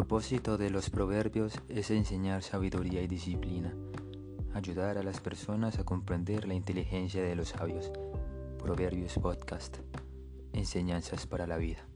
propósito de los proverbios es enseñar sabiduría y disciplina, ayudar a las personas a comprender la inteligencia de los sabios. Proverbios Podcast, enseñanzas para la vida.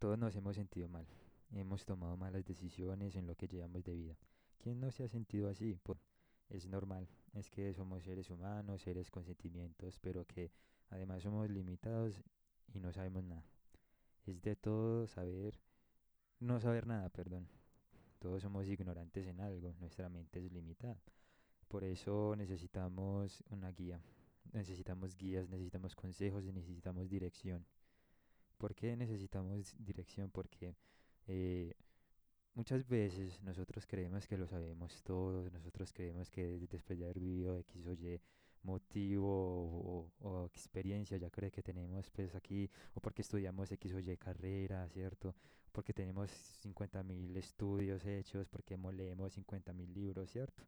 Todos nos hemos sentido mal, hemos tomado malas decisiones en lo que llevamos de vida. ¿Quién no se ha sentido así? Pues es normal, es que somos seres humanos, seres con sentimientos, pero que además somos limitados y no sabemos nada. Es de todo saber, no saber nada, perdón. Todos somos ignorantes en algo, nuestra mente es limitada. Por eso necesitamos una guía, necesitamos guías, necesitamos consejos, necesitamos dirección. ¿Por qué necesitamos dirección? Porque eh, Muchas veces nosotros creemos que lo sabemos todo, nosotros creemos que después de haber vivido X o Y motivo o, experiencia, ya cree que tenemos pues aquí, o porque estudiamos X o Y carrera, ¿cierto? Porque tenemos 50 mil estudios hechos, porque leemos 50 mil libros, ¿cierto?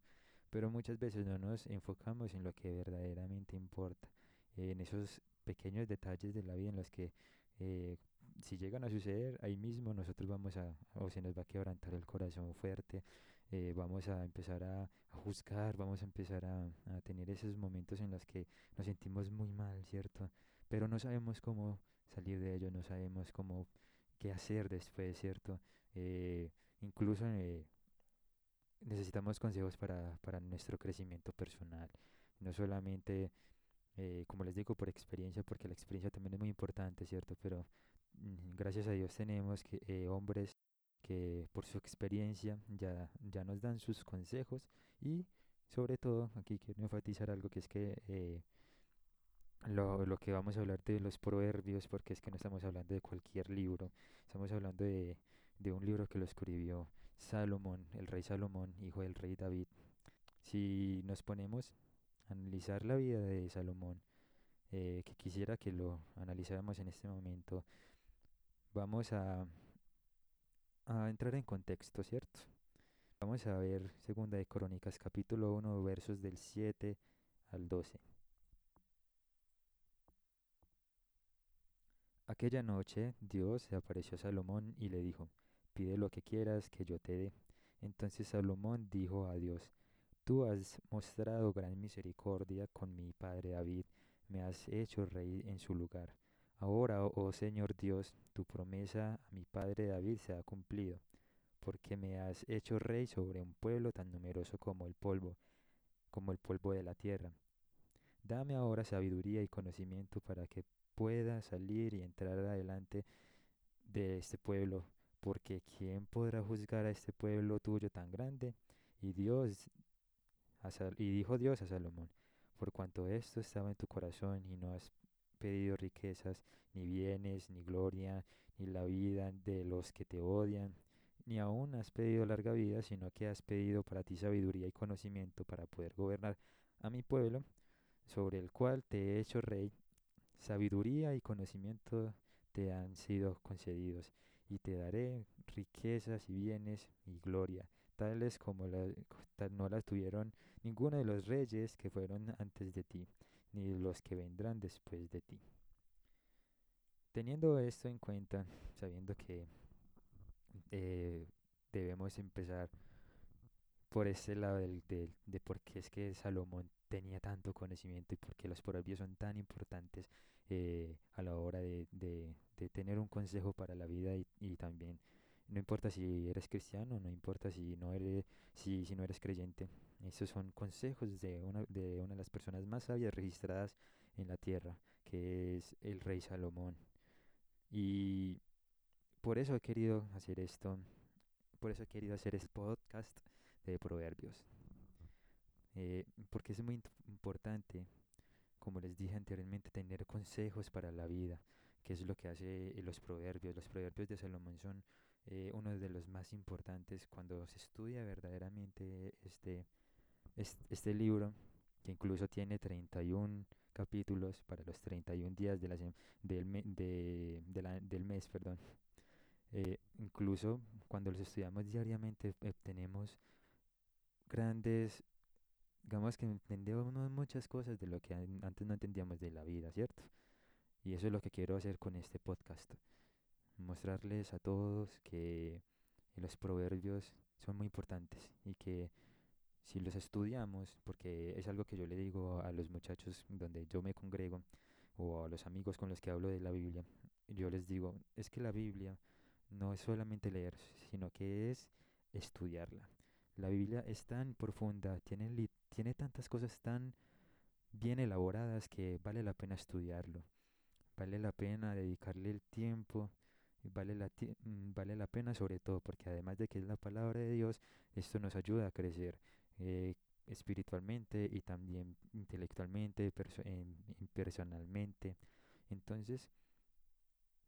Pero muchas veces no nos enfocamos en lo que verdaderamente importa, en esos pequeños detalles de la vida en los que eh, si llegan a suceder, ahí mismo nosotros vamos a, o se nos va a quebrantar el corazón fuerte, eh, vamos a empezar a, juzgar, vamos a empezar a, tener esos momentos en los que nos sentimos muy mal, ¿cierto? Pero no sabemos cómo salir de ello, no sabemos cómo, qué hacer después, ¿cierto? Eh, incluso eh, necesitamos consejos para, para nuestro crecimiento personal, no solamente... como les digo, por experiencia, porque la experiencia también es muy importante, ¿cierto? Pero gracias a Dios tenemos que, eh, hombres que por su experiencia ya, ya nos dan sus consejos y sobre todo aquí quiero enfatizar algo que es que eh, lo, lo, que vamos a hablar de los proverbios porque es que no estamos hablando de cualquier libro estamos hablando de, de un libro que lo escribió Salomón el rey Salomón hijo del rey David. Si nos ponemos a analizar la vida de Salomón eh, que quisiera que lo analizáramos en este momento vamos a, a entrar en contexto, ¿cierto? Vamos a ver Segunda de Crónicas, capítulo 1, versos del 7 al 12. Aquella noche Dios se apareció a Salomón y le dijo, pide lo que quieras que yo te dé. Entonces Salomón dijo a Dios, Tú has mostrado gran misericordia con mi padre David, me has hecho rey en su lugar Ahora, oh Señor Dios, tu promesa a mi padre David se ha cumplido, porque me has hecho rey sobre un pueblo tan numeroso como el polvo, como el polvo de la tierra. Dame ahora sabiduría y conocimiento para que pueda salir y entrar adelante de este pueblo, porque ¿quién podrá juzgar a este pueblo tuyo tan grande? Y Dios y dijo Dios a Salomón, por cuanto esto estaba en tu corazón y no has pedido riquezas, ni bienes, ni gloria, ni la vida de los que te odian, ni aún has pedido larga vida, sino que has pedido para ti sabiduría y conocimiento para poder gobernar a mi pueblo, sobre el cual te he hecho rey. Sabiduría y conocimiento te han sido concedidos, y te daré riquezas y bienes y gloria, tales como no las tuvieron ninguno de los reyes que fueron antes de ti ni los que vendrán después de ti. Teniendo esto en cuenta, sabiendo que eh, debemos empezar por este lado del, de por qué es que Salomón tenía tanto conocimiento y por qué los proverbios son tan importantes eh, a la hora de, de, tener un consejo para la vida y, y, también no importa si eres cristiano, no importa si no eres, si, si no eres creyente, estos son consejos de una, de una de las personas más sabias registradas en la tierra, que es el rey Salomón. Y por eso he querido hacer esto, por eso he querido hacer este podcast de proverbios. Eh, porque es muy importante, como les dije anteriormente, tener consejos para la vida, que es lo que hace los proverbios. Los proverbios de Salomón son eh, uno de los más importantes cuando se estudia verdaderamente este, este libro, que incluso tiene 31 capítulos para los 31 días de la, del, de, del mes, perdón. Eh, incluso cuando los estudiamos diariamente obtenemos grandes, digamos que entendemos muchas cosas de lo que antes no entendíamos de la vida, ¿cierto? Y eso es lo que quiero hacer con este podcast. Mostrarles a todos que los proverbios son muy importantes y que si los estudiamos, porque es algo que yo le digo a los muchachos donde yo me congrego o a los amigos con los que hablo de la Biblia, yo les digo, es que la Biblia no es solamente leer, sino que es estudiarla. La Biblia es tan profunda, tiene, tiene tantas cosas tan bien elaboradas que vale la pena estudiarlo. Vale la pena dedicarle el tiempo, vale la, mm, vale la pena sobre todo porque además de que es la palabra de Dios, esto nos ayuda a crecer eh, espiritualmente y también intelectualmente, personalmente. Entonces,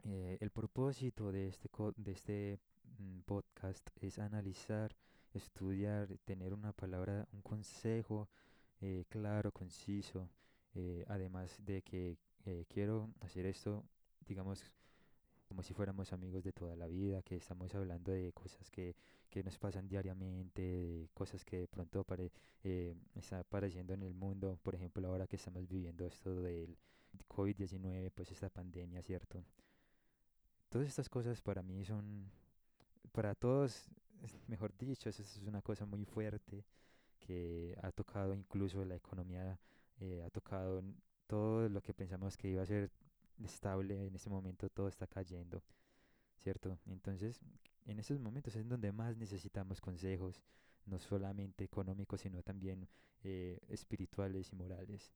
eh, el propósito de este, de este mm, podcast es analizar, estudiar, tener una palabra, un consejo eh, claro, conciso, eh, además de que quiero hacer esto, digamos, como si fuéramos amigos de toda la vida, que estamos hablando de cosas que, que nos pasan diariamente, cosas que de pronto apare, eh, está apareciendo en el mundo, por ejemplo ahora que estamos viviendo esto del COVID-19, pues esta pandemia, ¿cierto? Todas estas cosas para mí son, para todos, mejor dicho, eso es una cosa muy fuerte que ha tocado incluso la economía, eh, ha tocado todo lo que pensamos que iba a ser estable, en este momento todo está cayendo, ¿cierto? Entonces, en esos momentos es donde más necesitamos consejos, no solamente económicos, sino también eh, espirituales y morales.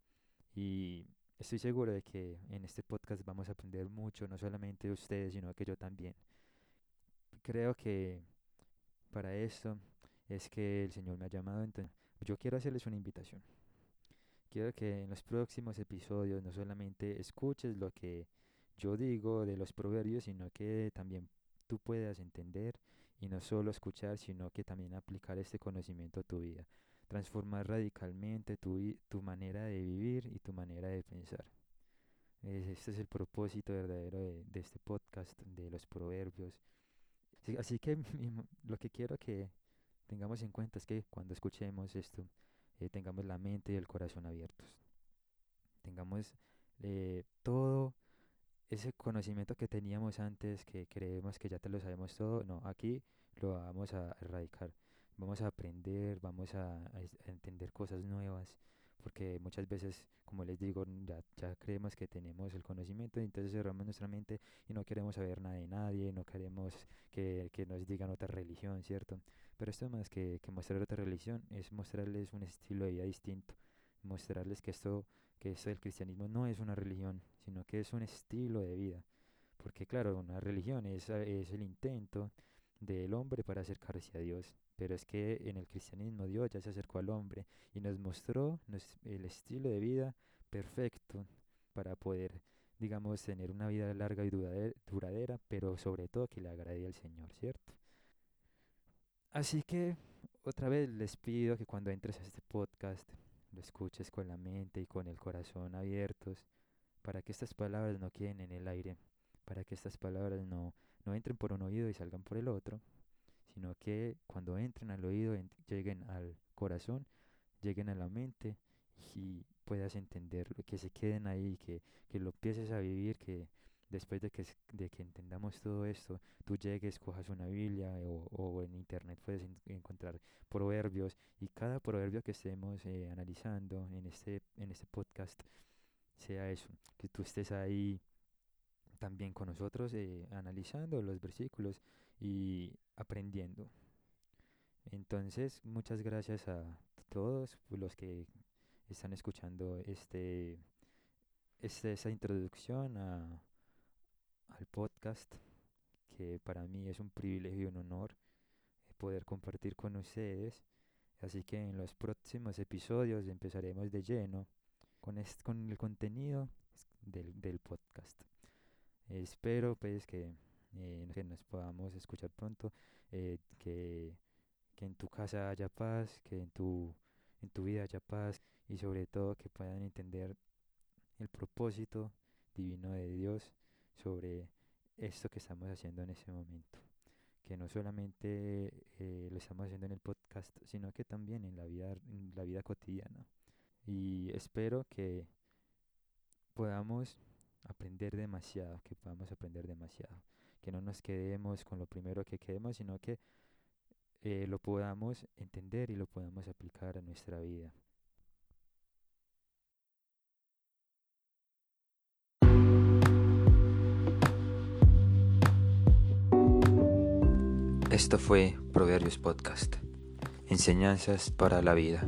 Y estoy seguro de que en este podcast vamos a aprender mucho, no solamente de ustedes, sino que yo también. Creo que para esto es que el Señor me ha llamado, entonces yo quiero hacerles una invitación. Quiero que en los próximos episodios no solamente escuches lo que yo digo de los proverbios, sino que también tú puedas entender y no solo escuchar, sino que también aplicar este conocimiento a tu vida, transformar radicalmente tu, tu manera de vivir y tu manera de pensar. Este es el propósito verdadero de, de este podcast, de los proverbios. Así que lo que quiero que tengamos en cuenta es que cuando escuchemos esto, eh, tengamos la mente y el corazón abiertos. Tengamos eh, todo ese conocimiento que teníamos antes, que creemos que ya te lo sabemos todo, no, aquí lo vamos a erradicar. Vamos a aprender, vamos a, entender cosas nuevas, porque muchas veces, como les digo, ya, ya creemos que tenemos el conocimiento entonces cerramos nuestra mente y no queremos saber nada de nadie, no queremos que, que nos digan otra religión, ¿cierto? Pero esto más que, que mostrar otra religión es mostrarles un estilo de vida distinto, mostrarles que esto, que esto del cristianismo no es una religión, sino que es un estilo de vida. Porque claro, una religión es, es el intento del hombre para acercarse a Dios. Pero es que en el cristianismo Dios ya se acercó al hombre y nos mostró el estilo de vida perfecto para poder, digamos, tener una vida larga y duradera, pero sobre todo que le agrade al Señor, ¿cierto? Así que otra vez les pido que cuando entres a este podcast lo escuches con la mente y con el corazón abiertos para que estas palabras no queden en el aire, para que estas palabras no, no entren por un oído y salgan por el otro, sino que cuando entren al oído lleguen al corazón, lleguen a la mente y puedas entender, que se queden ahí, que, que lo empieces a vivir, que, después de que, de que entendamos todo esto, tú llegues, cojas una Biblia o, o en internet puedes encontrar proverbios y cada proverbio que estemos eh, analizando en este, en este podcast sea eso, que tú estés ahí también con nosotros eh, analizando los versículos y aprendiendo. Entonces, muchas gracias a todos los que están escuchando este, este esta introducción al podcast, que para mí es un privilegio y un honor eh, poder compartir con ustedes. Así que en los próximos episodios empezaremos de lleno con, con el contenido del, del podcast. espero pues que, eh, nos podamos escuchar pronto, eh, que, que en tu casa haya paz, que en tu, en tu vida haya paz y sobre todo que puedan entender el propósito divino de Dios sobre esto que estamos haciendo en ese momento. Que no solamente eh, lo estamos haciendo en el podcast, sino que también en la vida, en la vida cotidiana. Y espero que podamos aprender demasiado, que podamos aprender demasiado, que no nos quedemos con lo primero que quedemos, sino que eh, lo podamos entender y lo podamos aplicar a nuestra vida. Esto fue Proverbios Podcast. Enseñanzas para la vida.